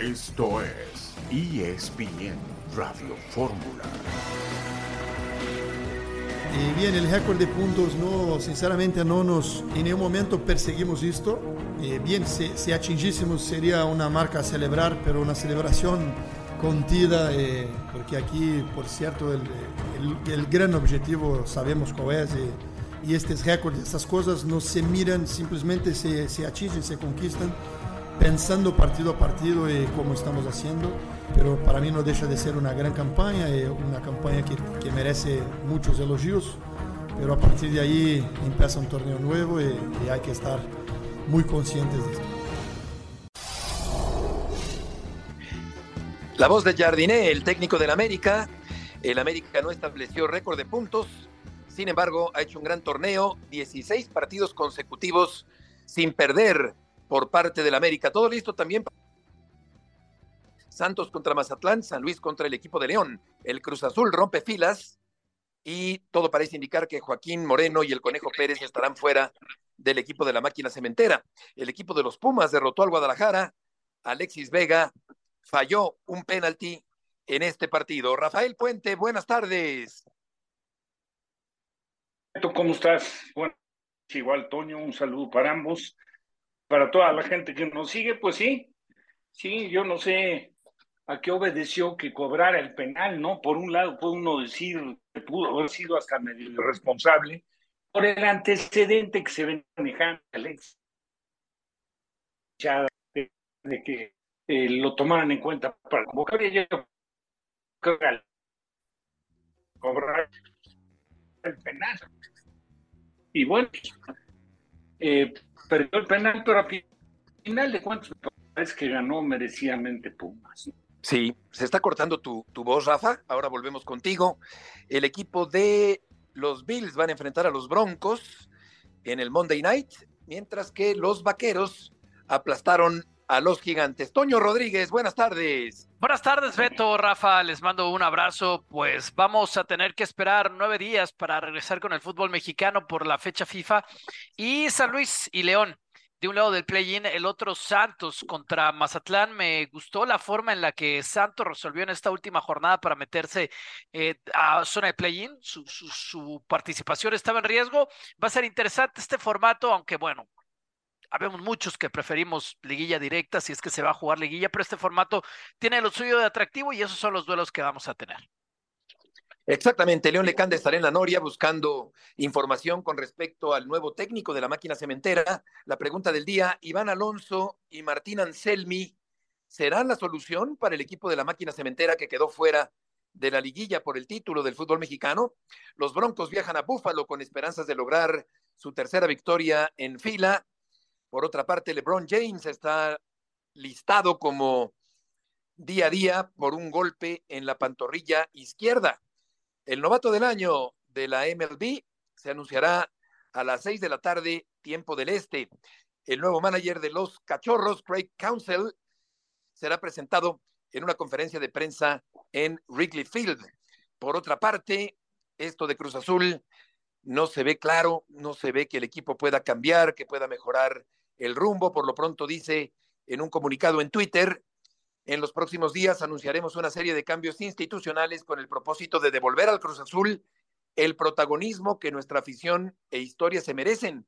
Esto es ESPN Radio Fórmula. Y bien, el récord de puntos, no, sinceramente, no nos, en ningún momento perseguimos esto. Eh, bien, si, si atingíssemos sería una marca a celebrar, pero una celebración contida, eh, porque aquí, por cierto, el, el, el, gran objetivo sabemos cuál es. Eh, y estos récords, estas cosas no se miran, simplemente se, se atingem, se conquistan pensando partido a partido y como estamos haciendo, pero para mí no deja de ser una gran campaña, una campaña que, merece muchos elogios, pero a partir de ahí empieza un torneo nuevo y, y hay que estar muy conscientes de esto. La voz de Jardiné, el técnico del América. El América no estableció récord de puntos, sin embargo, ha hecho un gran torneo, 16 partidos consecutivos sin perder por parte del América. Todo listo también. Santos contra Mazatlán, San Luis contra el equipo de León. El Cruz Azul rompe filas y todo parece indicar que Joaquín Moreno y el Conejo Pérez estarán fuera del equipo de la máquina cementera. El equipo de los Pumas derrotó al Guadalajara. Alexis Vega falló un penalti en este partido. Rafael Puente, buenas tardes. ¿Cómo estás? Bueno, igual Toño, un saludo para ambos para toda la gente que nos sigue, pues sí, sí, yo no sé a qué obedeció que cobrara el penal, ¿no? Por un lado puede uno decir que pudo haber sido hasta medio irresponsable por el antecedente que se ven manejando Alex de, de que eh, lo tomaran en cuenta para convocar y yo cobrar el penal. Y bueno, eh, perdió el penal, pero final de cuentas parece que ganó merecidamente Pumas. Sí, se está cortando tu, tu voz, Rafa. Ahora volvemos contigo. El equipo de los Bills van a enfrentar a los Broncos en el Monday Night, mientras que los Vaqueros aplastaron a los gigantes. Toño Rodríguez, buenas tardes. Buenas tardes, Beto, Rafa, les mando un abrazo. Pues vamos a tener que esperar nueve días para regresar con el fútbol mexicano por la fecha FIFA. Y San Luis y León, de un lado del play-in, el otro Santos contra Mazatlán. Me gustó la forma en la que Santos resolvió en esta última jornada para meterse eh, a zona de play-in. Su, participación estaba en riesgo. Va a ser interesante este formato, aunque bueno, habemos muchos que preferimos liguilla directa si es que se va a jugar liguilla, pero este formato tiene lo suyo de atractivo y esos son los duelos que vamos a tener. Exactamente, León Lecanda estará en la Noria buscando información con respecto al nuevo técnico de la máquina cementera. La pregunta del día, Iván Alonso y Martín Anselmi, ¿serán la solución para el equipo de la máquina cementera que quedó fuera de la liguilla por el título del fútbol mexicano? Los Broncos viajan a Búfalo con esperanzas de lograr su tercera victoria en fila. Por otra parte, LeBron James está listado como día a día por un golpe en la pantorrilla izquierda. El novato del año de la MLB se anunciará a las seis de la tarde, tiempo del este. El nuevo manager de los Cachorros, Craig Council, será presentado en una conferencia de prensa en Wrigley Field. Por otra parte, esto de Cruz Azul no se ve claro, no se ve que el equipo pueda cambiar, que pueda mejorar el rumbo. Por lo pronto dice en un comunicado en Twitter, en los próximos días anunciaremos una serie de cambios institucionales con el propósito de devolver al Cruz Azul el protagonismo que nuestra afición e historia se merecen.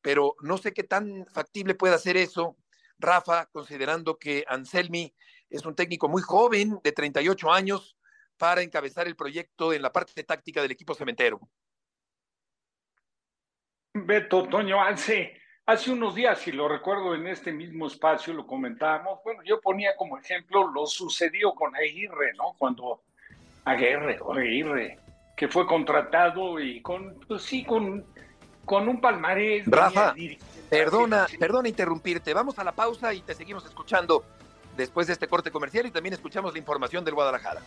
Pero no sé qué tan factible puede ser eso, Rafa, considerando que Anselmi es un técnico muy joven, de 38 años, para encabezar el proyecto en la parte táctica del equipo cementero. Beto, Toño, hace Hace unos días, y lo recuerdo en este mismo espacio, lo comentábamos, bueno, yo ponía como ejemplo lo sucedió con Aguirre, ¿no? Cuando Aguirre, Aguirre, que fue contratado y con, pues sí, con, con un palmarés. Rafa, perdona, perdona interrumpirte, vamos a la pausa y te seguimos escuchando después de este corte comercial y también escuchamos la información del Guadalajara.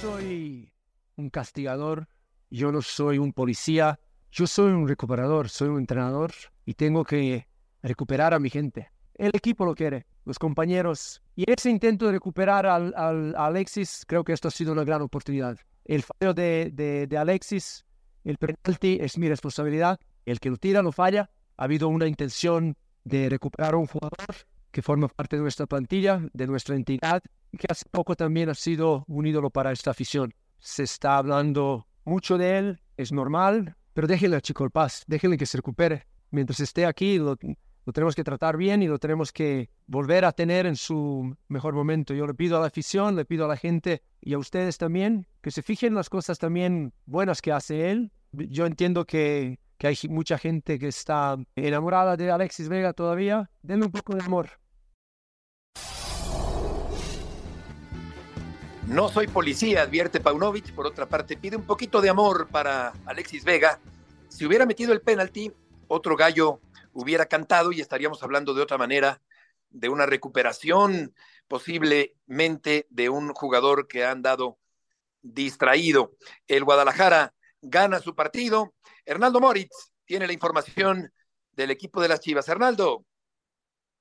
Soy un castigador, yo no soy un policía, yo soy un recuperador, soy un entrenador y tengo que recuperar a mi gente. El equipo lo quiere, los compañeros. Y ese intento de recuperar a Alexis, creo que esto ha sido una gran oportunidad. el fallo de Alexis, el penalti es mi responsabilidad. El que lo tira lo falla. Ha habido una intención de recuperar a un jugador que forma parte de nuestra plantilla, de nuestra entidad, que hace poco también ha sido un ídolo para esta afición. Se está hablando mucho de él, es normal, pero déjenle a Chico el paz, déjenle que se recupere. Mientras esté aquí, lo, lo tenemos que tratar bien y lo tenemos que volver a tener en su mejor momento. Yo le pido a la afición, le pido a la gente y a ustedes también que se fijen en las cosas también buenas que hace él. Yo entiendo que, que hay mucha gente que está enamorada de Alexis Vega todavía. Denle un poco de amor. No soy policía, advierte Paunovic. Por otra parte, pide un poquito de amor para Alexis Vega. Si hubiera metido el penalti, otro gallo hubiera cantado y estaríamos hablando de otra manera de una recuperación posiblemente de un jugador que ha andado distraído. El Guadalajara gana su partido. Hernaldo Moritz tiene la información del equipo de las Chivas. Hernaldo.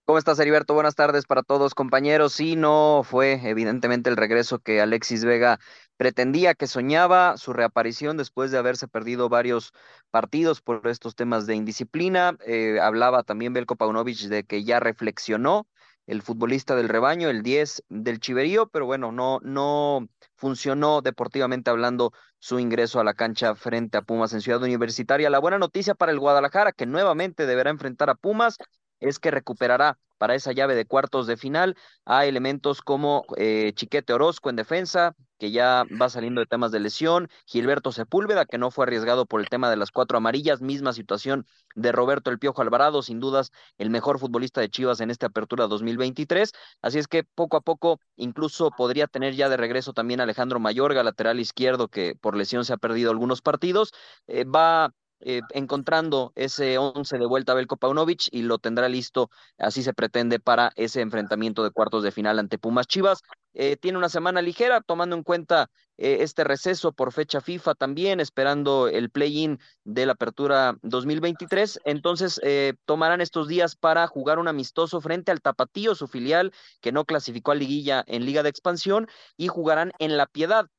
¿Cómo estás, Heriberto? Buenas tardes para todos, compañeros. Sí, no fue evidentemente el regreso que Alexis Vega pretendía, que soñaba, su reaparición después de haberse perdido varios partidos por estos temas de indisciplina. Eh, hablaba también Belko Paunovic de que ya reflexionó el futbolista del rebaño, el 10 del Chiverío, pero bueno, no, no funcionó deportivamente hablando su ingreso a la cancha frente a Pumas en Ciudad Universitaria. La buena noticia para el Guadalajara, que nuevamente deberá enfrentar a Pumas, es que recuperará para esa llave de cuartos de final a elementos como eh, Chiquete Orozco en defensa, que ya va saliendo de temas de lesión, Gilberto Sepúlveda, que no fue arriesgado por el tema de las cuatro amarillas, misma situación de Roberto El Piojo Alvarado, sin dudas el mejor futbolista de Chivas en esta apertura 2023, así es que poco a poco incluso podría tener ya de regreso también Alejandro Mayorga, lateral izquierdo, que por lesión se ha perdido algunos partidos, eh, va eh, encontrando ese once de vuelta a Belko Paunovic y lo tendrá listo, así se pretende, para ese enfrentamiento de cuartos de final ante Pumas Chivas. Eh, tiene una semana ligera, tomando en cuenta eh, este receso por fecha FIFA también, esperando el play-in de la apertura 2023. Entonces, tomarán estos días para jugar un amistoso frente al Tapatío, su filial, que no clasificó a liguilla en Liga de Expansión, y jugarán en La Piedad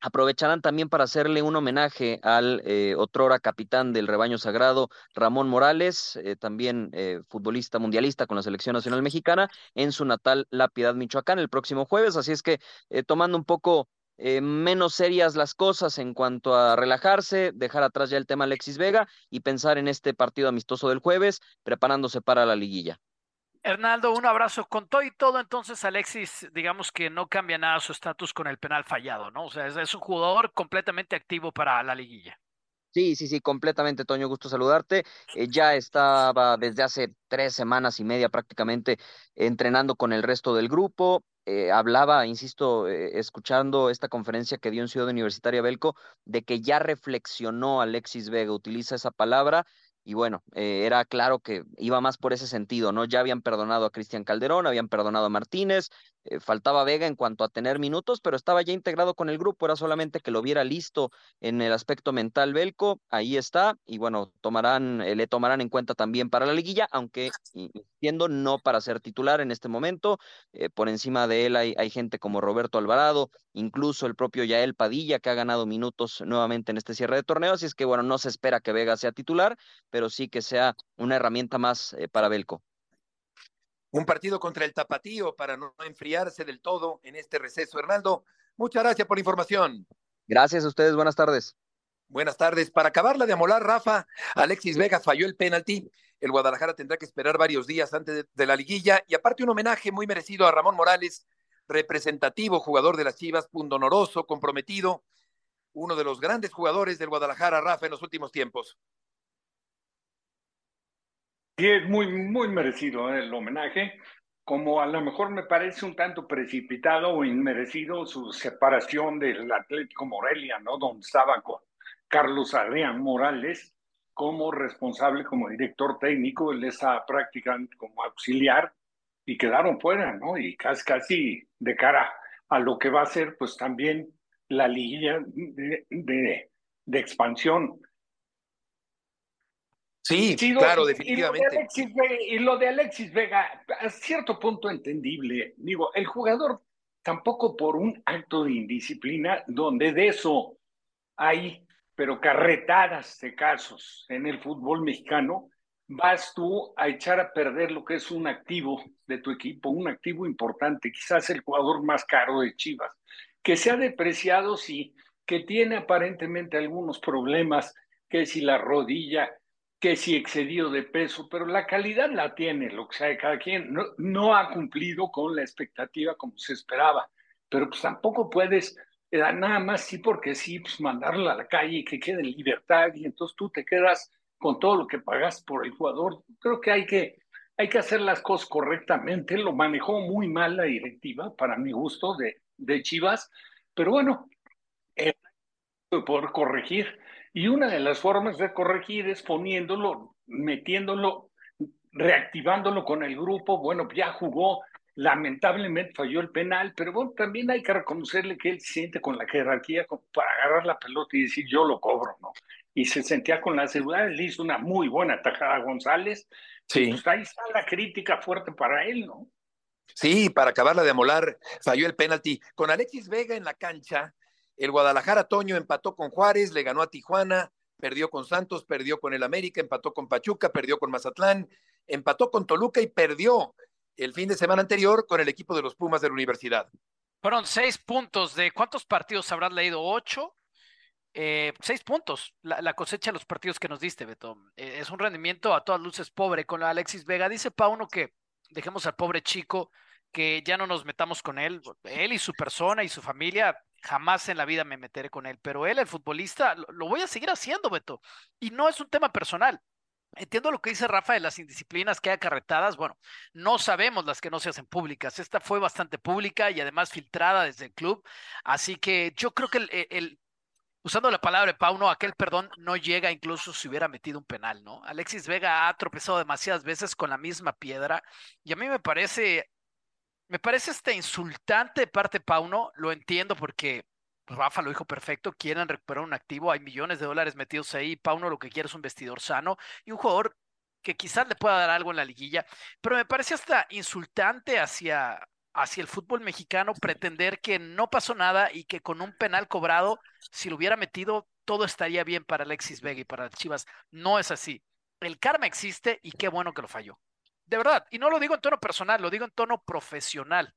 aprovecharán también para hacerle un homenaje al eh, otrora capitán del rebaño sagrado, Ramón Morales, eh, también eh, futbolista mundialista con la selección nacional mexicana, en su natal La Piedad, Michoacán, el próximo jueves. Así es que tomando un poco menos serias las cosas en cuanto a relajarse, dejar atrás ya el tema Alexis Vega y pensar en este partido amistoso del jueves, preparándose para la liguilla. Hernaldo, un abrazo. Con todo y todo, entonces Alexis, digamos que no cambia nada su estatus con el penal fallado, ¿no? O sea, es, un jugador completamente activo para la liguilla. Sí, sí, sí, completamente, Toño, gusto saludarte. Eh, ya estaba desde hace tres semanas y media prácticamente entrenando con el resto del grupo. Eh, hablaba, insisto, eh, escuchando esta conferencia que dio en Ciudad Universitaria Belco, de que ya reflexionó Alexis Vega, utiliza esa palabra, y bueno, eh, era claro que iba más por ese sentido, ¿no? Ya habían perdonado a Cristian Calderón, habían perdonado a Martínez, eh, faltaba Vega en cuanto a tener minutos, pero estaba ya integrado con el grupo, era solamente que lo viera listo en el aspecto mental Belco, ahí está, y bueno, tomarán, eh, le tomarán en cuenta también para la liguilla, aunque entiendo no para ser titular en este momento, eh, por encima de él hay, hay gente como Roberto Alvarado, incluso el propio Yael Padilla, que ha ganado minutos nuevamente en este cierre de torneo, así es que bueno, no se espera que Vega sea titular, pero sí que sea una herramienta más para Belco. Un partido contra el Tapatío para no enfriarse del todo en este receso. Hernando, muchas gracias por la información. Gracias a ustedes, buenas tardes. Buenas tardes. Para acabarla de amolar, Rafa, Alexis Vega falló el penalti. El Guadalajara tendrá que esperar varios días antes de, la liguilla y aparte un homenaje muy merecido a Ramón Morales, representativo jugador de las Chivas, pundonoroso, comprometido, uno de los grandes jugadores del Guadalajara, Rafa, en los últimos tiempos. Sí, es muy, muy merecido ¿eh? el homenaje, como a lo mejor me parece un tanto precipitado o inmerecido su separación del Atlético Morelia, ¿no? Donde estaba con Carlos Adrián Morales como responsable, como director técnico, él está practicando como auxiliar y quedaron fuera, ¿no? Y casi, casi de cara a lo que va a ser, pues también la liguilla de, de expansión. Sí, claro, definitivamente. Y lo, de Alexis Vega, a cierto punto entendible. Digo, el jugador tampoco por un acto de indisciplina donde de eso hay, pero carretadas de casos en el fútbol mexicano, vas tú a echar a perder lo que es un activo de tu equipo, un activo importante, quizás el jugador más caro de Chivas, que se ha depreciado, sí, que tiene aparentemente algunos problemas, que si la rodilla, que si excedido de peso, pero la calidad la tiene, lo que sea de cada quien, no, no ha cumplido con la expectativa como se esperaba, pero pues tampoco puedes eh, nada más sí porque sí, pues mandarla a la calle y que quede en libertad y entonces tú te quedas con todo lo que pagas por el jugador. Creo que hay que, hay que hacer las cosas correctamente. Lo manejó muy mal la directiva, para mi gusto, de, de Chivas, pero bueno, por corregir. Y una de las formas de corregir es poniéndolo, metiéndolo, reactivándolo con el grupo. Bueno, ya jugó, lamentablemente falló el penal, pero bueno, también hay que reconocerle que él se siente con la jerarquía para agarrar la pelota y decir yo lo cobro, ¿no? Y se sentía con la seguridad, le hizo una muy buena tajada a González. Sí. Pues ahí está la crítica fuerte para él, ¿no? Sí, para acabarla de amolar, falló el penalti. Con Alexis Vega en la cancha, el Guadalajara Toño empató con Juárez, le ganó a Tijuana, perdió con Santos, perdió con el América, empató con Pachuca, perdió con Mazatlán, empató con Toluca y perdió el fin de semana anterior con el equipo de los Pumas de la universidad. Fueron seis puntos de cuántos partidos habrás leído? ¿Ocho? Eh, seis puntos, la, cosecha de los partidos que nos diste, Beto. Eh, es un rendimiento a todas luces pobre con Alexis Vega. Dice Pauno que dejemos al pobre chico, que ya no nos metamos con él. Él y su persona y su familia jamás en la vida me meteré con él, pero él, el futbolista, lo, voy a seguir haciendo, Beto. Y no es un tema personal. Entiendo lo que dice Rafa de las indisciplinas que hay acarretadas. Bueno, no sabemos las que no se hacen públicas. Esta fue bastante pública y además filtrada desde el club. Así que yo creo que el, usando la palabra de Pauno, aquel perdón no llega incluso si hubiera metido un penal, ¿no? Alexis Vega ha tropezado demasiadas veces con la misma piedra y a mí me parece me parece este insultante de parte de Pauno, lo entiendo porque Rafa lo dijo perfecto, quieren recuperar un activo, hay millones de dólares metidos ahí, Pauno lo que quiere es un vestidor sano y un jugador que quizás le pueda dar algo en la liguilla, pero me parece hasta insultante hacia, hacia el fútbol mexicano pretender que no pasó nada y que con un penal cobrado, si lo hubiera metido, todo estaría bien para Alexis Vega y para Chivas. No es así. El karma existe y qué bueno que lo falló. De verdad, y no lo digo en tono personal, lo digo en tono profesional,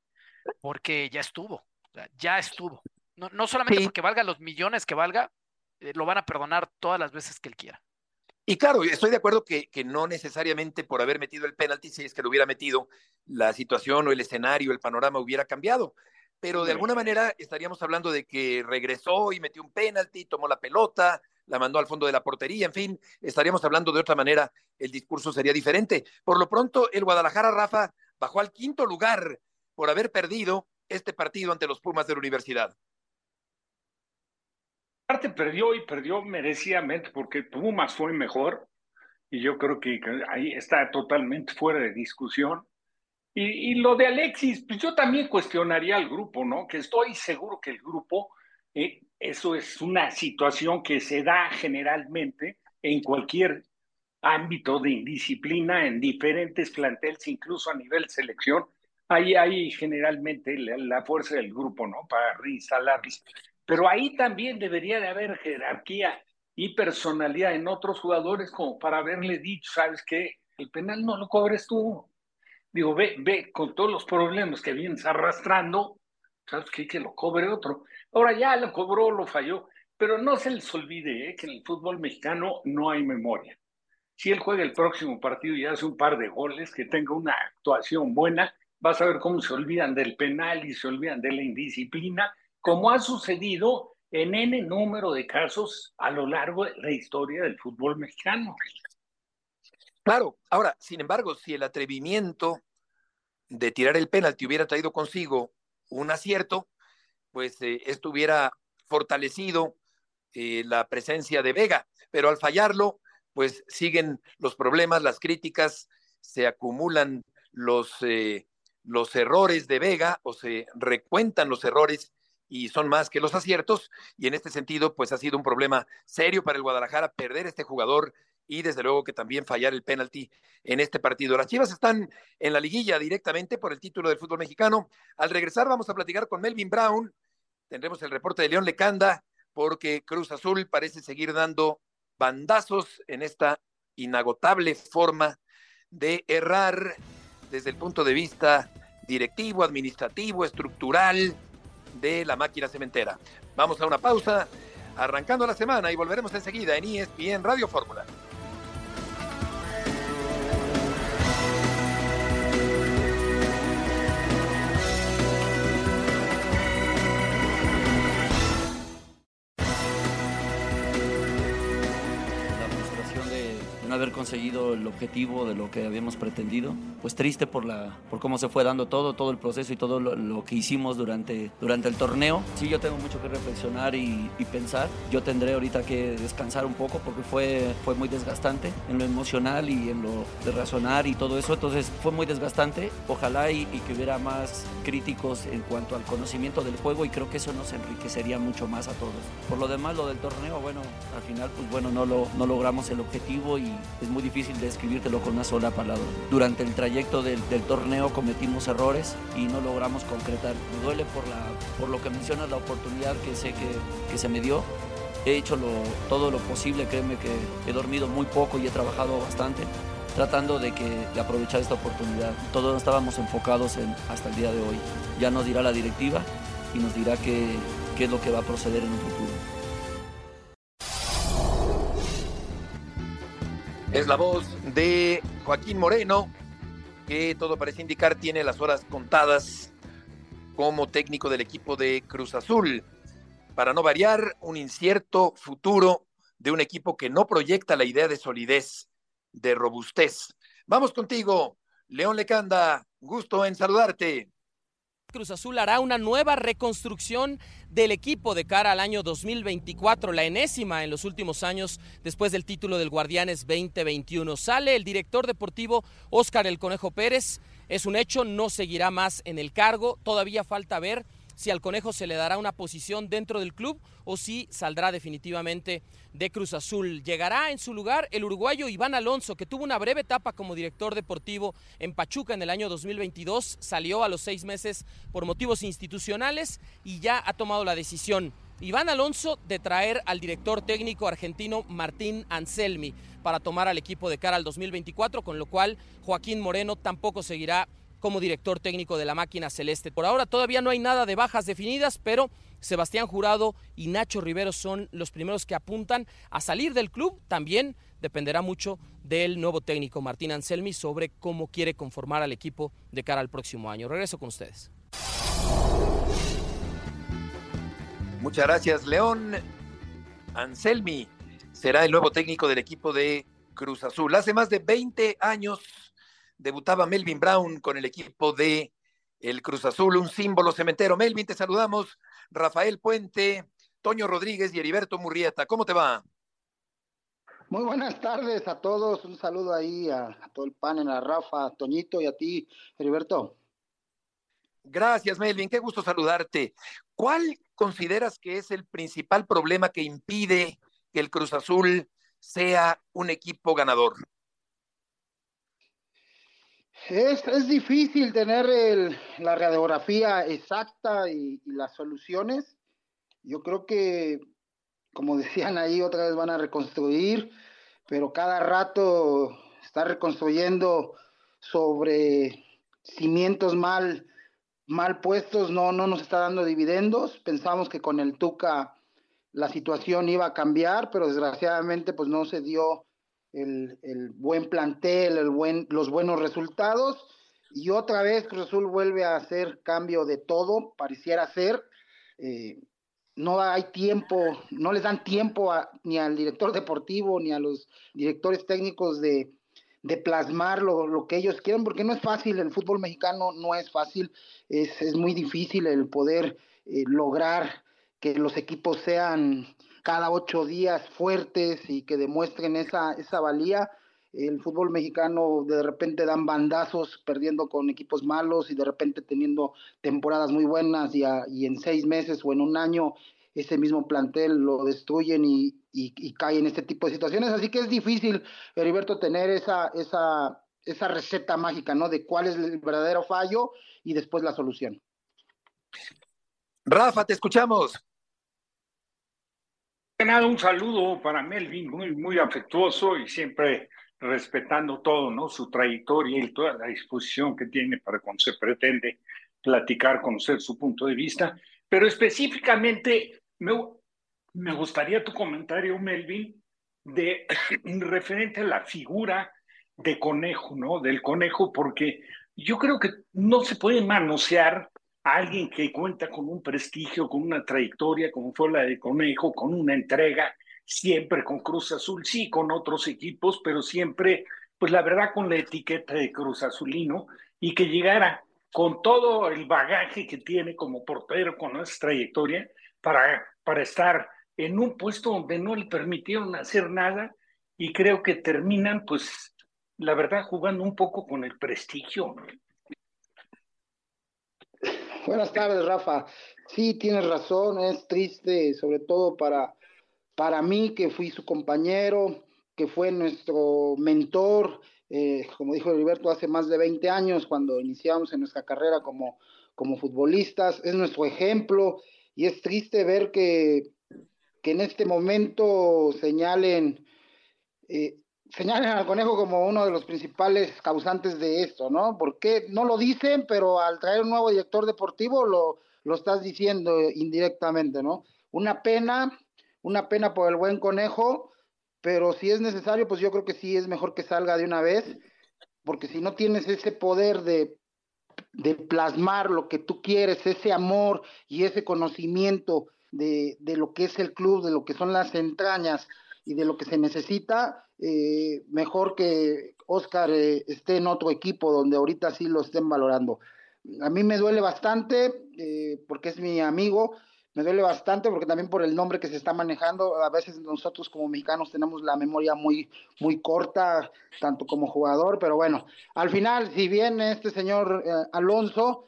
porque ya estuvo, ya estuvo. No, no solamente porque valga los millones que valga, eh, lo van a perdonar todas las veces que él quiera. Y claro, estoy de acuerdo que, que, no necesariamente por haber metido el penalti, si es que lo hubiera metido, la situación o el escenario, el panorama hubiera cambiado. Pero de alguna manera estaríamos hablando de que regresó y metió un penalti, tomó la pelota, la mandó al fondo de la portería, en fin, estaríamos hablando de otra manera, el discurso sería diferente. Por lo pronto, el Guadalajara, Rafa, bajó al quinto lugar por haber perdido este partido ante los Pumas de la universidad. Parte perdió y perdió merecidamente porque Pumas fue mejor y yo creo que ahí está totalmente fuera de discusión. Y, y, lo de Alexis, pues yo también cuestionaría al grupo, ¿no? Que estoy seguro que el grupo eh, eso es una situación que se da generalmente en cualquier ámbito de indisciplina, en diferentes planteles, incluso a nivel selección. Ahí hay generalmente la, fuerza del grupo, ¿no? Para reinstalarlos. Pero ahí también debería de haber jerarquía y personalidad en otros jugadores como para haberle dicho, ¿sabes qué? El penal no lo cobres tú. Digo, ve, ve, con todos los problemas que vienes arrastrando, Que lo cobre otro. Ahora ya lo cobró, lo falló, pero no se les olvide ¿eh? que en el fútbol mexicano no hay memoria. Si él juega el próximo partido y hace un par de goles, que tenga una actuación buena, vas a ver cómo se olvidan del penal y se olvidan de la indisciplina, como ha sucedido en N número de casos a lo largo de la historia del fútbol mexicano. Claro, ahora, sin embargo, si el atrevimiento de tirar el penalti hubiera traído consigo un acierto, pues eh, esto hubiera fortalecido eh, la presencia de Vega, pero al fallarlo, pues siguen los problemas, las críticas, se acumulan los, eh, los errores de Vega o se recuentan los errores y son más que los aciertos. Y en este sentido pues ha sido un problema serio para el Guadalajara perder este jugador y desde luego que también fallar el penalti en este partido. Las Chivas están en la liguilla directamente por el título del fútbol mexicano. Al regresar vamos a platicar con Melvin Brown. Tendremos el reporte de León Lecanda porque Cruz Azul parece seguir dando bandazos en esta inagotable forma de errar desde el punto de vista directivo, administrativo, estructural de la máquina cementera. Vamos a una pausa, arrancando la semana y volveremos enseguida en ESPN Radio Fórmula. Conseguido el objetivo de lo que habíamos pretendido. Pues triste por, la, por cómo se fue dando todo, todo el proceso y todo lo, que hicimos durante, durante el torneo. Sí, yo tengo mucho que reflexionar y, pensar. Yo tendré ahorita que descansar un poco porque fue, fue muy desgastante en lo emocional y en lo de razonar y todo eso. Entonces fue muy desgastante. Ojalá y, que hubiera más críticos en cuanto al conocimiento del juego y creo que eso nos enriquecería mucho más a todos. Por lo demás, lo del torneo, bueno, al final pues bueno, no, lo, no logramos el objetivo y es muy difícil describírtelo con una sola palabra. Durante el trayecto del, torneo cometimos errores y no logramos concretar. Me duele por, lo que mencionas, la oportunidad que sé que, se me dio. He hecho todo lo posible, créeme que he dormido muy poco y he trabajado bastante tratando de, aprovechar esta oportunidad. Todos estábamos enfocados en, hasta el día de hoy. Ya nos dirá la directiva y nos dirá qué, qué es lo que va a proceder en un futuro. Es la voz de Joaquín Moreno, que todo parece indicar tiene las horas contadas como técnico del equipo de Cruz Azul. Para no variar, un incierto futuro de un equipo que no proyecta la idea de solidez, de robustez. Vamos contigo, León Lecanda. Gusto en saludarte. Cruz Azul hará una nueva reconstrucción del equipo de cara al año 2024, la enésima en los últimos años después del título del Guardianes 2021. Sale el director deportivo Óscar El Conejo Pérez. Es un hecho, no seguirá más en el cargo. Todavía falta ver si al Conejo se le dará una posición dentro del club o si saldrá definitivamente de Cruz Azul. Llegará en su lugar el uruguayo Iván Alonso, que tuvo una breve etapa como director deportivo en Pachuca en el año 2022, salió a los seis meses por motivos institucionales y ya ha tomado la decisión. Iván Alonso de traer al director técnico argentino Martín Anselmi para tomar al equipo de cara al 2024, con lo cual Joaquín Moreno tampoco seguirá como director técnico de la máquina celeste. Por ahora todavía no hay nada de bajas definidas, pero Sebastián Jurado y Nacho Rivero son los primeros que apuntan a salir del club. También dependerá mucho del nuevo técnico Martín Anselmi sobre cómo quiere conformar al equipo de cara al próximo año. Regreso con ustedes. Muchas gracias, León. Anselmi será el nuevo técnico del equipo de Cruz Azul. Hace más de 20 años debutaba Melvin Brown con el equipo de el Cruz Azul, un símbolo cementero. Melvin, te saludamos. Rafael Puente, Toño Rodríguez y Heriberto Murrieta. ¿Cómo te va? Muy buenas tardes a todos. Un saludo ahí a, todo el panel, a Rafa, a Toñito y a ti, Heriberto. Gracias, Melvin. Qué gusto saludarte. ¿Cuál consideras que es el principal problema que impide que el Cruz Azul sea un equipo ganador? Es, es difícil tener el, la radiografía exacta y, las soluciones. Yo creo que, como decían ahí, otra vez van a reconstruir, pero cada rato está reconstruyendo sobre cimientos mal, mal puestos, no, no nos está dando dividendos. Pensamos que con el Tuca la situación iba a cambiar, pero desgraciadamente pues no se dio el, buen plantel, el buen, los buenos resultados. Y otra vez Cruz Azul vuelve a hacer cambio de todo, pareciera ser. Eh, no hay tiempo, no les dan tiempo ni al director deportivo ni a los directores técnicos de, plasmar lo, que ellos quieren, porque no es fácil, el fútbol mexicano no es fácil, es, es muy difícil el poder eh, lograr que los equipos sean cada ocho días fuertes y que demuestren esa, esa valía. El fútbol mexicano de repente dan bandazos perdiendo con equipos malos y de repente teniendo temporadas muy buenas y, y en seis meses o en un año ese mismo plantel lo destruyen y, y, cae en este tipo de situaciones. Así que es difícil, Heriberto, tener esa, esa, esa receta mágica, ¿no? De cuál es el verdadero fallo y después la solución. Rafa, te escuchamos. Nada, un saludo para Melvin, muy, muy afectuoso y siempre respetando todo, ¿no? Su trayectoria y toda la disposición que tiene para cuando se pretende platicar, conocer su punto de vista. Pero específicamente me, me gustaría tu comentario, Melvin, de referente a la figura de conejo, ¿no? Del conejo, porque yo creo que no se puede manosear alguien que cuenta con un prestigio, con una trayectoria, como fue la de Conejo, con una entrega, siempre con Cruz Azul, sí, con otros equipos, pero siempre, pues la verdad, con la etiqueta de Cruz Azulino, y que llegara con todo el bagaje que tiene como portero, con esa trayectoria, para, para estar en un puesto donde no le permitieron hacer nada, y creo que terminan, pues, la verdad, jugando un poco con el prestigio. Buenas tardes, Rafa. Sí, tienes razón, es triste, sobre todo para, para mí, que fui su compañero, que fue nuestro mentor, eh, como dijo Heriberto, hace más de 20 años, cuando iniciamos en nuestra carrera como, como futbolistas, es nuestro ejemplo, y es triste ver que, que en este momento señalen eh, señalen al conejo como uno de los principales causantes de esto, ¿no? Porque no lo dicen, pero al traer un nuevo director deportivo lo, lo estás diciendo indirectamente, ¿no? Una pena, una pena por el buen conejo, pero si es necesario, pues yo creo que sí es mejor que salga de una vez, porque si no tienes ese poder de, de plasmar lo que tú quieres, ese amor y ese conocimiento de, de lo que es el club, de lo que son las entrañas, y de lo que se necesita, eh, mejor que Oscar eh, esté en otro equipo donde ahorita sí lo estén valorando. A mí me duele bastante eh, porque es mi amigo, me duele bastante porque también por el nombre que se está manejando, a veces nosotros como mexicanos tenemos la memoria muy, muy corta, tanto como jugador, pero bueno, al final, si bien este señor Alonso,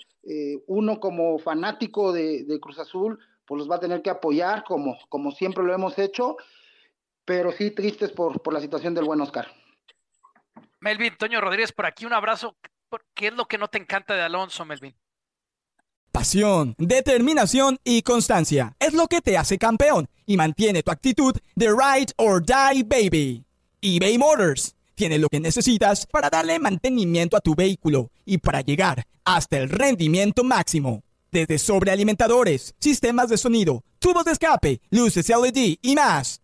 uno como fanático de, de, Cruz Azul, pues los va a tener que apoyar como, como siempre lo hemos hecho pero sí tristes por, por la situación del buen Oscar. Melvin, Toño Rodríguez, por aquí un abrazo. ¿Qué es lo que no te encanta de Alonso, Melvin? Pasión, determinación y constancia es lo que te hace campeón y mantiene tu actitud de ride or die baby. eBay Motors tiene lo que necesitas para darle mantenimiento a tu vehículo y para llegar hasta el rendimiento máximo. Desde sobrealimentadores, sistemas de sonido, tubos de escape, luces LED y más.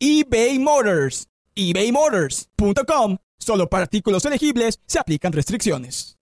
eBay Motors. ebaymotors.com. Solo para artículos elegibles se aplican restricciones.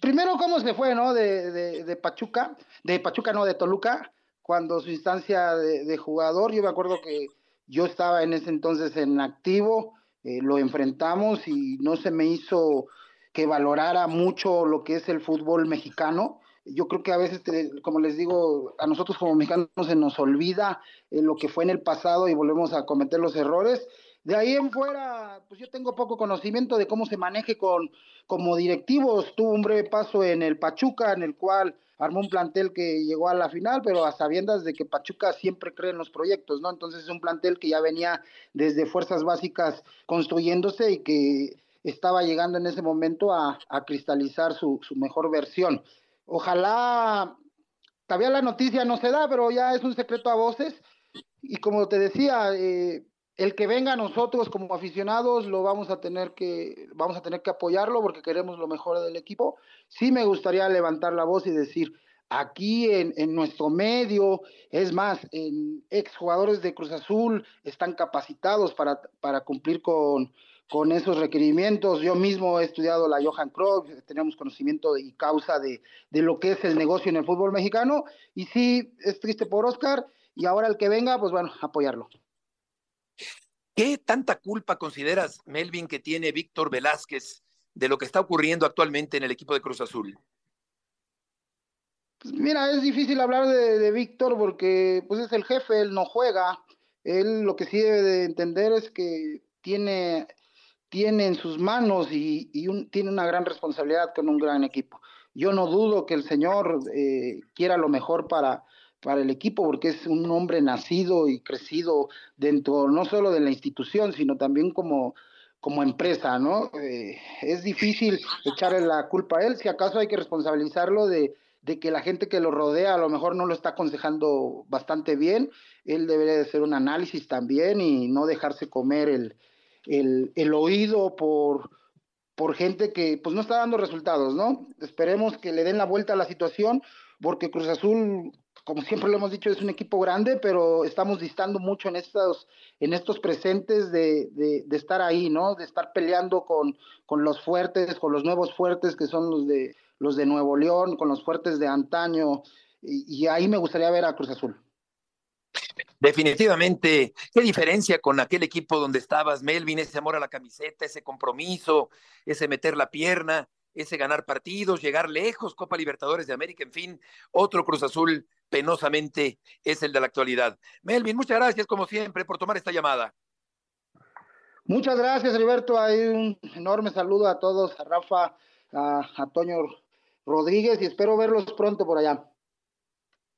Primero, ¿cómo se fue, no? De, Pachuca, de Pachuca, no, de Toluca, cuando su instancia de, jugador, yo me acuerdo que yo estaba en ese entonces en activo, eh, lo enfrentamos y no se me hizo que valorara mucho lo que es el fútbol mexicano yo creo que a veces, como les digo, a nosotros como mexicanos se nos olvida eh, lo que fue en el pasado y volvemos a cometer los errores. De ahí en fuera, pues yo tengo poco conocimiento de cómo se maneje con como directivos. Tuvo un breve paso en el Pachuca, en el cual armó un plantel que llegó a la final, pero a sabiendas de que Pachuca siempre cree en los proyectos, ¿no? Entonces es un plantel que ya venía desde fuerzas básicas construyéndose y que estaba llegando en ese momento a, a cristalizar su, su mejor versión. Ojalá, todavía la noticia no se da, pero ya es un secreto a voces. Y como te decía, eh, el que venga a nosotros como aficionados lo vamos a tener que vamos a tener que apoyarlo porque queremos lo mejor del equipo. Sí me gustaría levantar la voz y decir aquí en, en nuestro medio, es más, en exjugadores de Cruz Azul están capacitados para, para cumplir con, con esos requerimientos. Yo mismo he estudiado la Johan Cruyff, tenemos conocimiento y causa de, de, lo que es el negocio en el fútbol mexicano. Y sí, es triste por Oscar. y ahora el que venga, pues bueno, apoyarlo. ¿Qué tanta culpa consideras, Melvin, que tiene Víctor Velázquez de lo que está ocurriendo actualmente en el equipo de Cruz Azul? Pues mira, es difícil hablar de, de Víctor porque pues es el jefe, él no juega. Él lo que sí debe de entender es que tiene, tiene en sus manos y, tiene una gran responsabilidad con un gran equipo. Yo no dudo que el señor eh, quiera lo mejor para, para el equipo, porque es un hombre nacido y crecido dentro no solo de la institución, sino también como, como empresa, ¿no? Eh, es difícil echarle la culpa a él, si acaso hay que responsabilizarlo de, de que la gente que lo rodea a lo mejor no lo está aconsejando bastante bien, él debería de hacer un análisis también y no dejarse comer el, el, el oído por, por gente que pues no está dando resultados, ¿no? Esperemos que le den la vuelta a la situación, porque Cruz Azul, como siempre lo hemos dicho, es un equipo grande, pero estamos distando mucho en estos, en estos presentes de, de, de estar ahí, ¿no? De estar peleando con, con los fuertes, con los nuevos fuertes que son los de los de Nuevo León, con los fuertes de antaño, y, y ahí me gustaría ver a Cruz Azul. Definitivamente, qué diferencia con aquel equipo donde estabas, Melvin, ese amor a la camiseta, ese compromiso, ese meter la pierna, ese ganar partidos, llegar lejos, Copa Libertadores de América, en fin, otro Cruz Azul penosamente es el de la actualidad. Melvin, muchas gracias como siempre por tomar esta llamada. Muchas gracias, Heriberto. Hay un enorme saludo a todos, a Rafa, a, a Toño Rodríguez y espero verlos pronto por allá.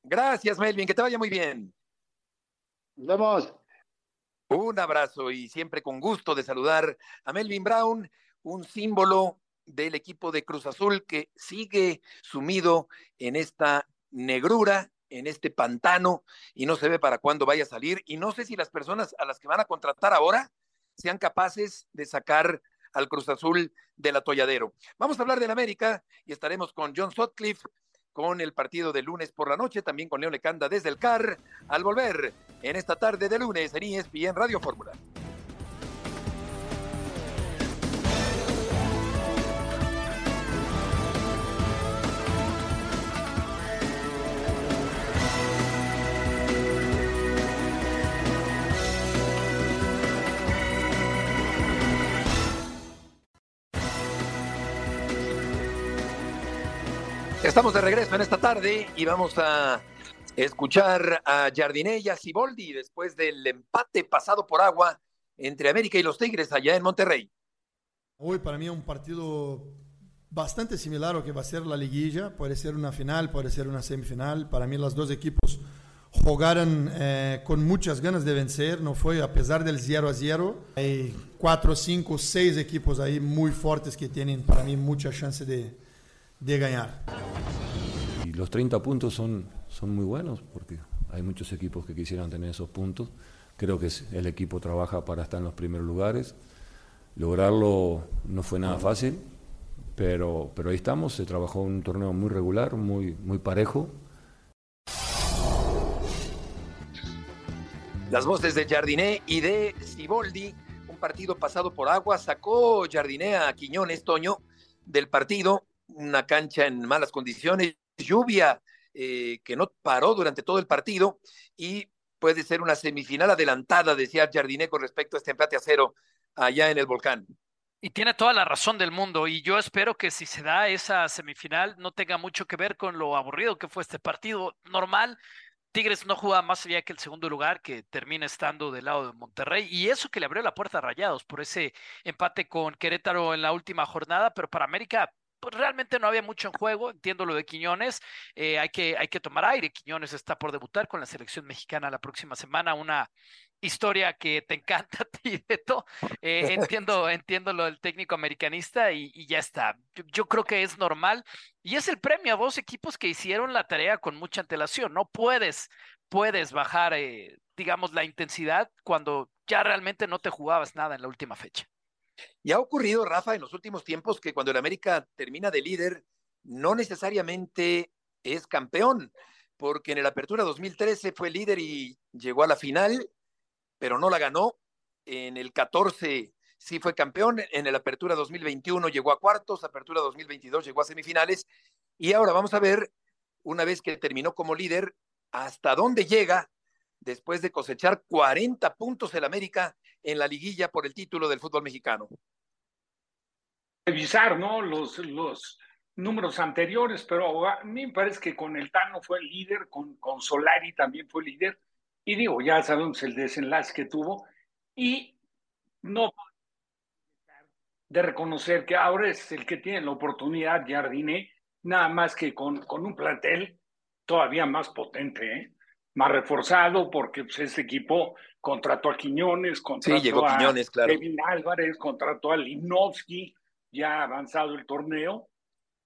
Gracias, Melvin, que te vaya muy bien. Nos vemos. Un abrazo y siempre con gusto de saludar a Melvin Brown, un símbolo del equipo de Cruz Azul que sigue sumido en esta negrura, en este pantano y no se ve para cuándo vaya a salir. Y no sé si las personas a las que van a contratar ahora sean capaces de sacar al Cruz Azul del atolladero. Vamos a hablar del América y estaremos con John Sutcliffe con el partido de lunes por la noche, también con León Lecanda desde el CAR, al volver en esta tarde de lunes en ESPN Radio Fórmula. Estamos de regreso en esta tarde y vamos a escuchar a Jardiné y Siboldi después del empate pasado por agua entre América y los Tigres allá en Monterrey. Hoy para mí un partido bastante similar a lo que va a ser la liguilla. Puede ser una final, puede ser una semifinal. Para mí los dos equipos jugaron eh, con muchas ganas de vencer. No fue a pesar del 0 a 0. Hay cuatro, cinco, seis equipos ahí muy fuertes que tienen para mí mucha chance de, de ganar. Y los 30 puntos son, son muy buenos porque hay muchos equipos que quisieran tener esos puntos. Creo que el equipo trabaja para estar en los primeros lugares. Lograrlo no fue nada fácil, pero, pero ahí estamos. Se trabajó un torneo muy regular, muy, muy parejo. Las voces de Jardiné y de Siboldi, un partido pasado por agua, sacó Jardiné a Quiñones, Toño, del partido una cancha en malas condiciones, lluvia eh, que no paró durante todo el partido y puede ser una semifinal adelantada, decía Jardiné con respecto a este empate a cero allá en el volcán. Y tiene toda la razón del mundo y yo espero que si se da esa semifinal no tenga mucho que ver con lo aburrido que fue este partido normal. Tigres no juega más allá que el segundo lugar, que termina estando del lado de Monterrey, y eso que le abrió la puerta a Rayados por ese empate con Querétaro en la última jornada, pero para América pues realmente no había mucho en juego, entiendo lo de Quiñones, eh, hay, que, hay que tomar aire, Quiñones está por debutar con la selección mexicana la próxima semana, una historia que te encanta a ti, eh, entiendo, entiendo lo del técnico americanista y, ya está, yo, yo, creo que es normal y es el premio a dos equipos que hicieron la tarea con mucha antelación, no puedes, puedes bajar, eh, digamos, la intensidad cuando ya realmente no te jugabas nada en la última fecha. Y ha ocurrido, Rafa, en los últimos tiempos que cuando el América termina de líder, no necesariamente es campeón, porque en el Apertura 2013 fue líder y llegó a la final, pero no la ganó. En el 14 sí fue campeón, en el Apertura 2021 llegó a cuartos, Apertura 2022 llegó a semifinales, y ahora vamos a ver, una vez que terminó como líder, hasta dónde llega después de cosechar 40 puntos el América en la liguilla por el título del fútbol mexicano. Revisar, ¿no? Los, los números anteriores, pero a mí me parece que con el Tano fue el líder, con, con Solari también fue líder, y digo, ya sabemos el desenlace que tuvo, y no de reconocer que ahora es el que tiene la oportunidad, Jardine, nada más que con, con un plantel todavía más potente, ¿eh? Más reforzado, porque pues, ese equipo contrató a Quiñones, contrató llegó a Quiñones, claro. Kevin Álvarez, contrató a Linovsky, ya ha avanzado el torneo.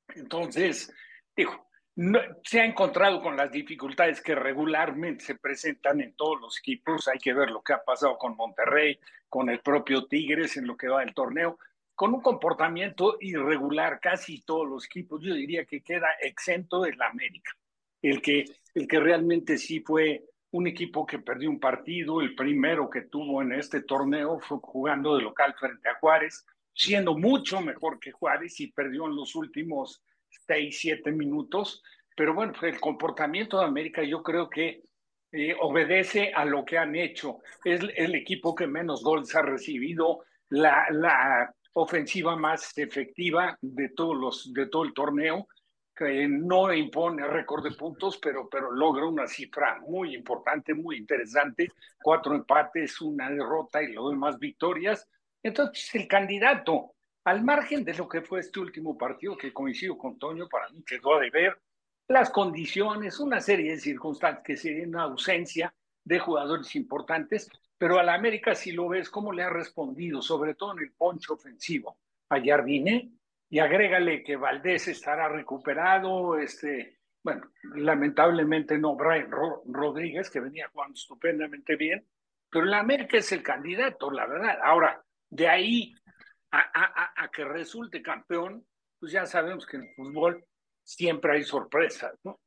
Entonces, digo, no, se ha encontrado con las dificultades que regularmente se presentan en todos los equipos. Hay que ver lo que ha pasado con Monterrey, con el propio Tigres en lo que va del torneo, con un comportamiento irregular casi todos los equipos. Yo diría que queda exento el América, el que, el que realmente sí fue un equipo que perdió un partido, el primero que tuvo en este torneo fue jugando de local frente a Juárez, siendo mucho mejor que Juárez y perdió en los últimos seis, siete minutos. Pero bueno, el comportamiento de América yo creo que eh, obedece a lo que han hecho. Es el equipo que menos goles ha recibido, la, la ofensiva más efectiva de todos los de todo el torneo no impone récord de puntos pero pero logra una cifra muy importante muy interesante. Cuatro empates una derrota y lo demás victorias. Entonces el candidato al margen de lo que fue este último partido que coincido con Toño para mí quedó a deber las condiciones una serie de circunstancias que se una ausencia de jugadores importantes pero a la América, si lo ves, cómo le ha respondido, sobre todo en el poncho ofensivo, a Jardine, y agrégale que Valdés estará recuperado, este, bueno, lamentablemente no Brian Rodríguez, que venía jugando estupendamente bien, pero la América es el candidato, la verdad. Ahora, de ahí a, a, a que resulte campeón, pues ya sabemos que en el fútbol siempre hay sorpresas, ¿no?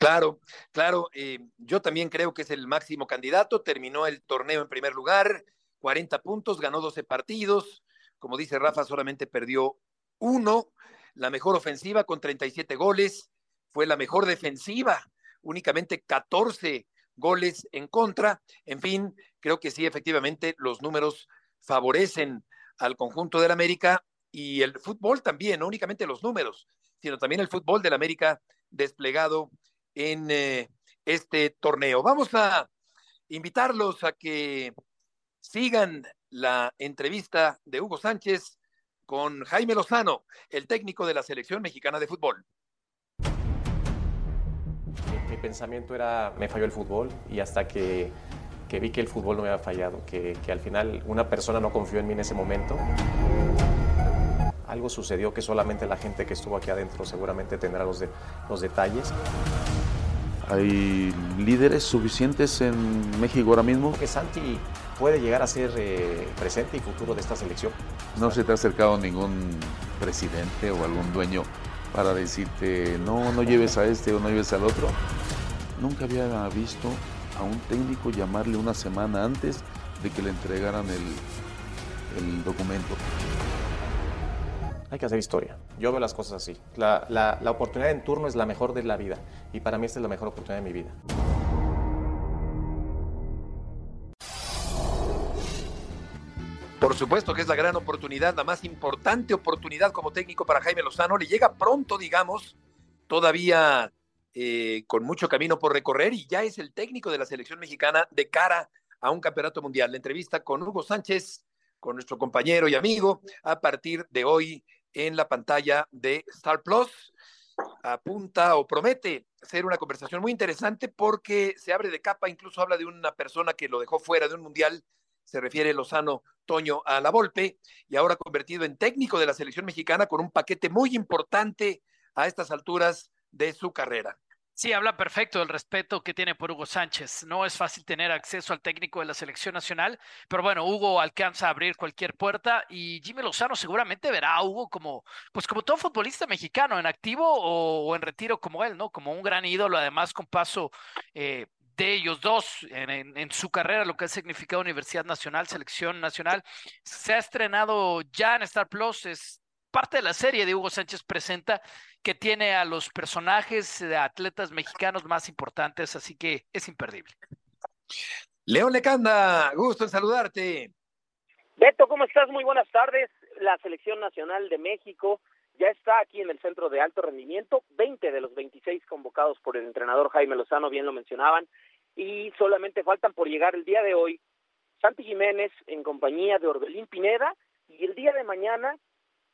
Claro, claro. Eh, yo también creo que es el máximo candidato. Terminó el torneo en primer lugar, 40 puntos, ganó 12 partidos. Como dice Rafa, solamente perdió uno. La mejor ofensiva con 37 goles. Fue la mejor defensiva, únicamente 14 goles en contra. En fin, creo que sí, efectivamente, los números favorecen al conjunto del América y el fútbol también, no únicamente los números, sino también el fútbol del América desplegado en eh, este torneo. Vamos a invitarlos a que sigan la entrevista de Hugo Sánchez con Jaime Lozano, el técnico de la selección mexicana de fútbol. Mi, pensamiento era, me falló el fútbol y hasta que, que vi que el fútbol no me había fallado, que, que, al final una persona no confió en mí en ese momento. Algo sucedió que solamente la gente que estuvo aquí adentro seguramente tendrá los, de, los detalles. ¿Hay líderes suficientes en México ahora mismo? Que Santi puede llegar a ser eh, presente y futuro de esta selección. ¿No se te ha acercado ningún presidente o algún dueño para decirte no, no lleves a este o no lleves al otro? Nunca había visto a un técnico llamarle una semana antes de que le entregaran el, el documento hay que hacer historia. Yo veo las cosas así. La, la, la, oportunidad en turno es la mejor de la vida y para mí esta es la mejor oportunidad de mi vida. Por supuesto que es la gran oportunidad, la más importante oportunidad como técnico para Jaime Lozano. Le llega pronto, digamos, todavía eh, con mucho camino por recorrer y ya es el técnico de la selección mexicana de cara a un campeonato mundial. La entrevista con Hugo Sánchez, con nuestro compañero y amigo, a partir de hoy en la pantalla de Star Plus. Apunta o promete ser una conversación muy interesante porque se abre de capa, incluso habla de una persona que lo dejó fuera de un mundial, se refiere Lozano Toño a la Volpe, y ahora convertido en técnico de la selección mexicana con un paquete muy importante a estas alturas de su carrera. Sí, habla perfecto del respeto que tiene por Hugo Sánchez. No es fácil tener acceso al técnico de la selección nacional, pero bueno, Hugo alcanza a abrir cualquier puerta y Jimmy Lozano seguramente verá a Hugo como, pues como todo futbolista mexicano, en activo o, en retiro como él, ¿no? Como un gran ídolo, además con paso eh, de ellos dos en, en, su carrera, lo que ha significado Universidad Nacional, Selección Nacional. Se ha estrenado ya en Star Plus, es parte de la serie de Hugo Sánchez presenta que tiene a los personajes de atletas mexicanos más importantes, así que es imperdible. León Lecanda, gusto en saludarte. Beto, ¿cómo estás? Muy buenas tardes. La Selección Nacional de México ya está aquí en el centro de alto rendimiento. 20 de los 26 convocados por el entrenador Jaime Lozano, bien lo mencionaban, y solamente faltan por llegar el día de hoy Santi Jiménez en compañía de Orbelín Pineda y el día de mañana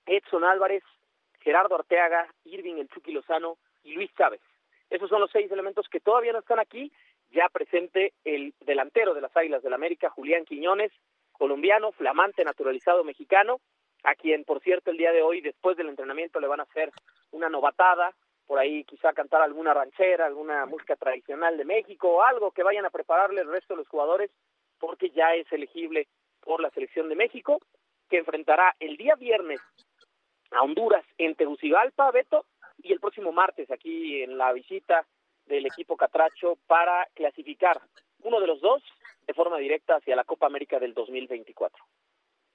Edson Álvarez, Gerardo Arteaga, Irving El Chucky Lozano y Luis Chávez. Esos son los seis elementos que todavía no están aquí. Ya presente el delantero de las Águilas del la América, Julián Quiñones, colombiano, flamante, naturalizado mexicano, a quien, por cierto, el día de hoy, después del entrenamiento, le van a hacer una novatada, por ahí quizá cantar alguna ranchera, alguna música tradicional de México algo que vayan a prepararle el resto de los jugadores, porque ya es elegible por la selección de México, que enfrentará el día viernes a Honduras en Tegucigalpa, Beto, y el próximo martes aquí en la visita del equipo Catracho para clasificar uno de los dos de forma directa hacia la Copa América del 2024.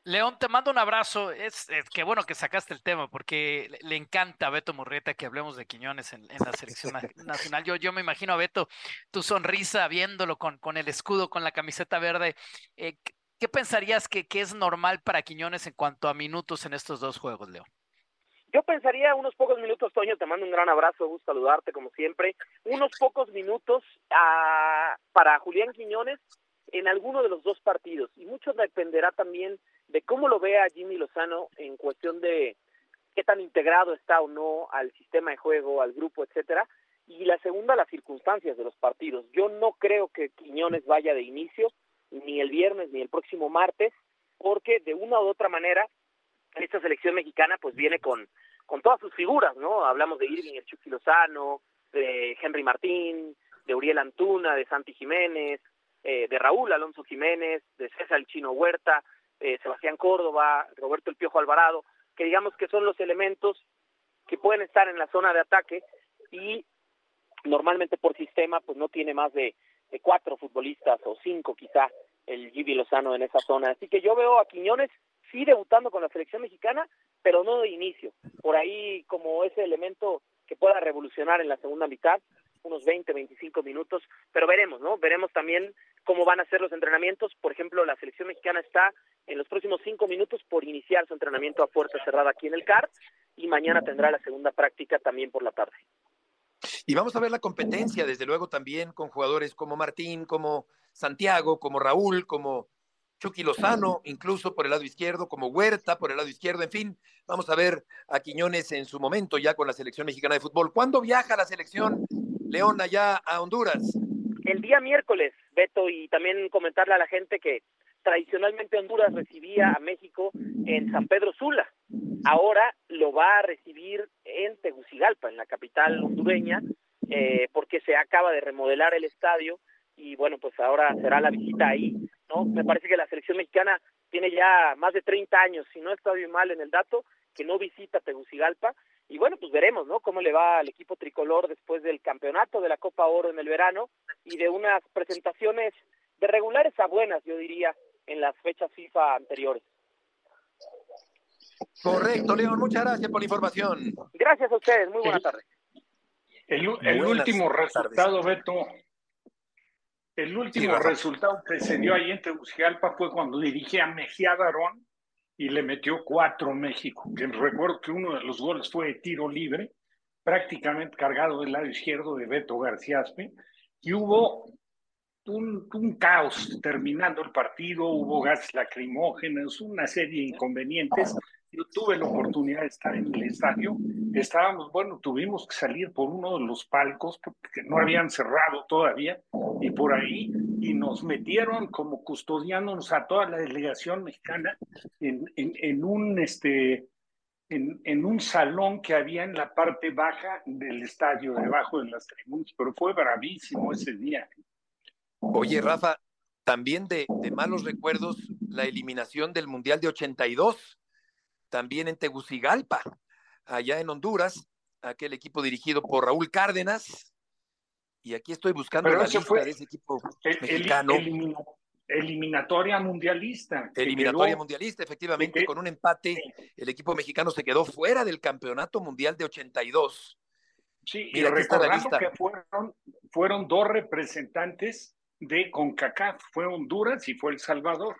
León, te mando un abrazo. Es, que bueno que sacaste el tema porque le, encanta a Beto Murrieta que hablemos de Quiñones en, la selección nacional. Yo, yo me imagino a Beto, tu sonrisa viéndolo con, con el escudo, con la camiseta verde. Eh, ¿Qué pensarías que, que es normal para Quiñones en cuanto a minutos en estos dos juegos, León? Yo pensaría unos pocos minutos, Toño, te mando un gran abrazo, gusto saludarte como siempre. Unos pocos minutos ah, para Julián Quiñones en alguno de los dos partidos. Y mucho dependerá también de cómo lo vea Jimmy Lozano en cuestión de qué tan integrado está o no al sistema de juego, al grupo, etcétera. Y la segunda, las circunstancias de los partidos. Yo no creo que Quiñones vaya de inicio, ni el viernes ni el próximo martes, porque de una u otra manera esta selección mexicana pues viene con, con todas sus figuras, ¿no? Hablamos de Irving, el Chucky Lozano, de Henry Martín, de Uriel Antuna, de Santi Jiménez, eh, de Raúl Alonso Jiménez, de César el Chino Huerta, eh, Sebastián Córdoba, Roberto el Piojo Alvarado, que digamos que son los elementos que pueden estar en la zona de ataque y normalmente por sistema pues no tiene más de, de cuatro futbolistas o cinco quizá el Gibi Lozano en esa zona. Así que yo veo a Quiñones sí debutando con la selección mexicana, pero no de inicio. Por ahí como ese elemento que pueda revolucionar en la segunda mitad, unos 20, 25 minutos, pero veremos, ¿no? Veremos también cómo van a ser los entrenamientos. Por ejemplo, la selección mexicana está en los próximos cinco minutos por iniciar su entrenamiento a puerta cerrada aquí en el CAR y mañana tendrá la segunda práctica también por la tarde. Y vamos a ver la competencia, desde luego, también con jugadores como Martín, como Santiago, como Raúl, como Chucky Lozano, incluso por el lado izquierdo, como Huerta por el lado izquierdo, en fin, vamos a ver a Quiñones en su momento ya con la selección mexicana de fútbol. ¿Cuándo viaja la selección León allá a Honduras? El día miércoles, Beto, y también comentarle a la gente que tradicionalmente Honduras recibía a México en San Pedro Sula. Ahora lo va a recibir en Tegucigalpa, en la capital hondureña, eh, porque se acaba de remodelar el estadio y bueno, pues ahora será la visita ahí ¿no? Me parece que la selección mexicana tiene ya más de 30 años, si no está bien mal en el dato, que no visita Tegucigalpa. Y bueno, pues veremos, ¿no? Cómo le va al equipo tricolor después del campeonato de la Copa Oro en el verano y de unas presentaciones de regulares a buenas, yo diría, en las fechas FIFA anteriores. Correcto, León, muchas gracias por la información. Gracias a ustedes, muy buena tarde. El, último resultado, Beto, el último resultado que se dio ahí en Tegucigalpa fue cuando dirigía a Mejía Darón y le metió cuatro México. Que recuerdo que uno de los goles fue de tiro libre, prácticamente cargado del lado izquierdo de Beto García Aspe, y hubo un, un, caos terminando el partido, hubo gases lacrimógenos, una serie de inconvenientes yo tuve la oportunidad de estar en el estadio. Estábamos, bueno, tuvimos que salir por uno de los palcos porque no habían cerrado todavía y por ahí y nos metieron como custodiándonos a toda la delegación mexicana en, en, un este en, un salón que había en la parte baja del estadio, debajo de las tribunas, pero fue bravísimo ese día. Oye, Rafa, también de, de malos recuerdos la eliminación del Mundial de 82 también en Tegucigalpa, allá en Honduras, aquel equipo dirigido por Raúl Cárdenas. Y aquí estoy buscando la lista de ese equipo mexicano. eliminatoria mundialista. Eliminatoria mundialista, efectivamente, con un empate, el equipo mexicano se quedó fuera del campeonato mundial de 82. Sí, Mira, y recordando que fueron, fueron dos representantes de CONCACAF. Fue Honduras y fue El Salvador.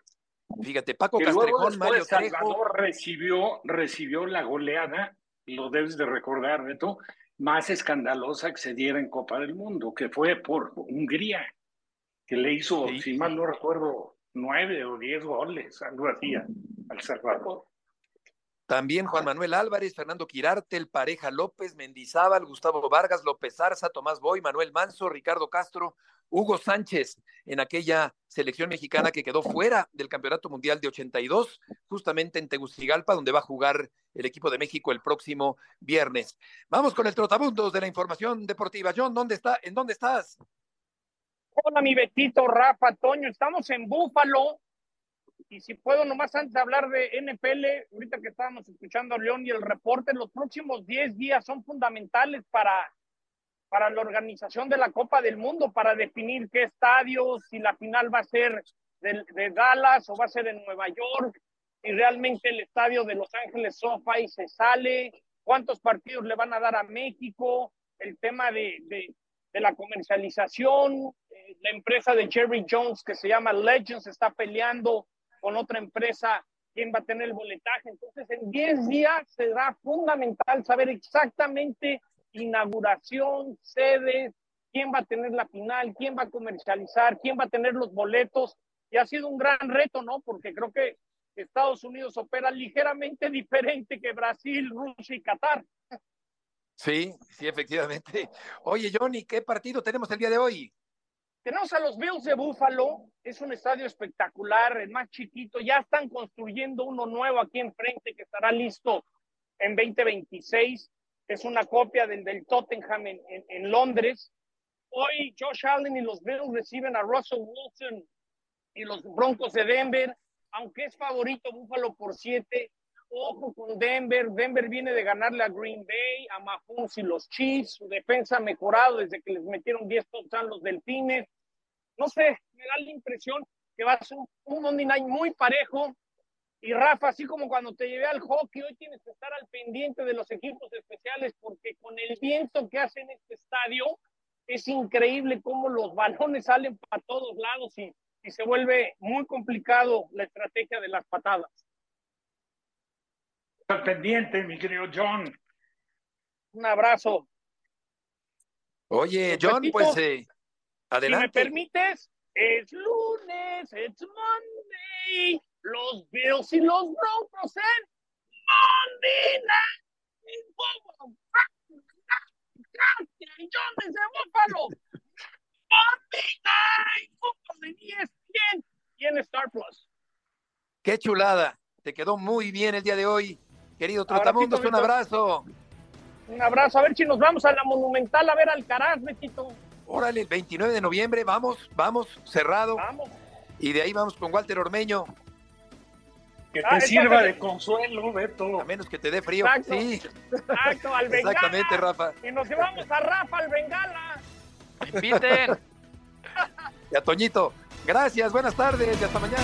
Fíjate, Paco Que Castrejón, Mario Trejo. Salvador recibió, recibió la goleada, lo debes de recordar, Beto, más escandalosa que se diera en Copa del Mundo, que fue por Hungría, que le hizo, si mal no recuerdo, nueve o diez goles, algo así, al Salvador. También Juan Manuel Álvarez, Fernando Quirarte, el Pareja López, Mendizábal, Gustavo Vargas, López Arza, Tomás Boy, Manuel Manso, Ricardo Castro, Hugo Sánchez, en aquella selección mexicana que quedó fuera del Campeonato Mundial de 82, justamente en Tegucigalpa, donde va a jugar el equipo de México el próximo viernes. Vamos con el trotabundos de la información deportiva. John, ¿dónde está? ¿En dónde estás? Hola, mi Betito, Rafa, Toño, estamos en Búfalo. Y si puedo, nomás antes de hablar de NPL, ahorita que estábamos escuchando a León y el reporte, los próximos 10 días son fundamentales para, para la organización de la Copa del Mundo, para definir qué estadios, si la final va a ser de, de Dallas o va a ser en Nueva York, y realmente el estadio de Los Ángeles SoFi se sale, cuántos partidos le van a dar a México, el tema de, de, de la comercialización, eh, la empresa de Jerry Jones que se llama Legends está peleando con otra empresa quién va a tener el boletaje. Entonces, en 10 días será fundamental saber exactamente inauguración, sedes, quién va a tener la final, quién va a comercializar, quién va a tener los boletos. Y ha sido un gran reto, ¿no? Porque creo que Estados Unidos opera ligeramente diferente que Brasil, Rusia y Qatar. Sí, sí, efectivamente. Oye, Johnny, ¿qué partido tenemos el día de hoy? Tenemos a los Bills de Buffalo, es un estadio espectacular, el más chiquito, ya están construyendo uno nuevo aquí enfrente que estará listo en 2026, es una copia del, del Tottenham en, en, Londres. Hoy Josh Allen y los Bills reciben a Russell Wilson y los Broncos de Denver, aunque es favorito Buffalo por siete, ojo con Denver, Denver viene de ganarle a Green Bay, a Mahomes y los Chiefs, su defensa ha mejorado desde que les metieron 10 touchdowns los Delfines, no sé, me da la impresión que va a ser un Monday Night muy parejo, y Rafa, así como cuando te llevé al hockey, hoy tienes que estar al pendiente de los equipos especiales, porque con el viento que hace en este estadio, es increíble cómo los balones salen para todos lados y, y se vuelve muy complicado la estrategia de las patadas. Al pendiente, mi querido John. Un abrazo. Oye, John, pues eh, Si me adelante. permites, es lunes, es Monday, los Bills y los Broncos en Monday John desde Buffalo. Monday Night Football en ESPN y en Star Plus. Qué chulada. Te quedó muy bien el día de hoy. Querido Trotamundos, un abrazo. Un abrazo, a ver si nos vamos a la Monumental a ver al Caraz, Betito. Órale, el 29 de noviembre, vamos, vamos, cerrado. Vamos. Y de ahí vamos con Walter Ormeño. Que te Ah, sirva échate. de consuelo, Beto. A menos que te dé frío. Exacto. Sí, Exacto, al Bengala. exactamente, Rafa. Y nos llevamos a Rafa al Bengala. Inviten. Y a Toñito. Gracias, buenas tardes y hasta mañana.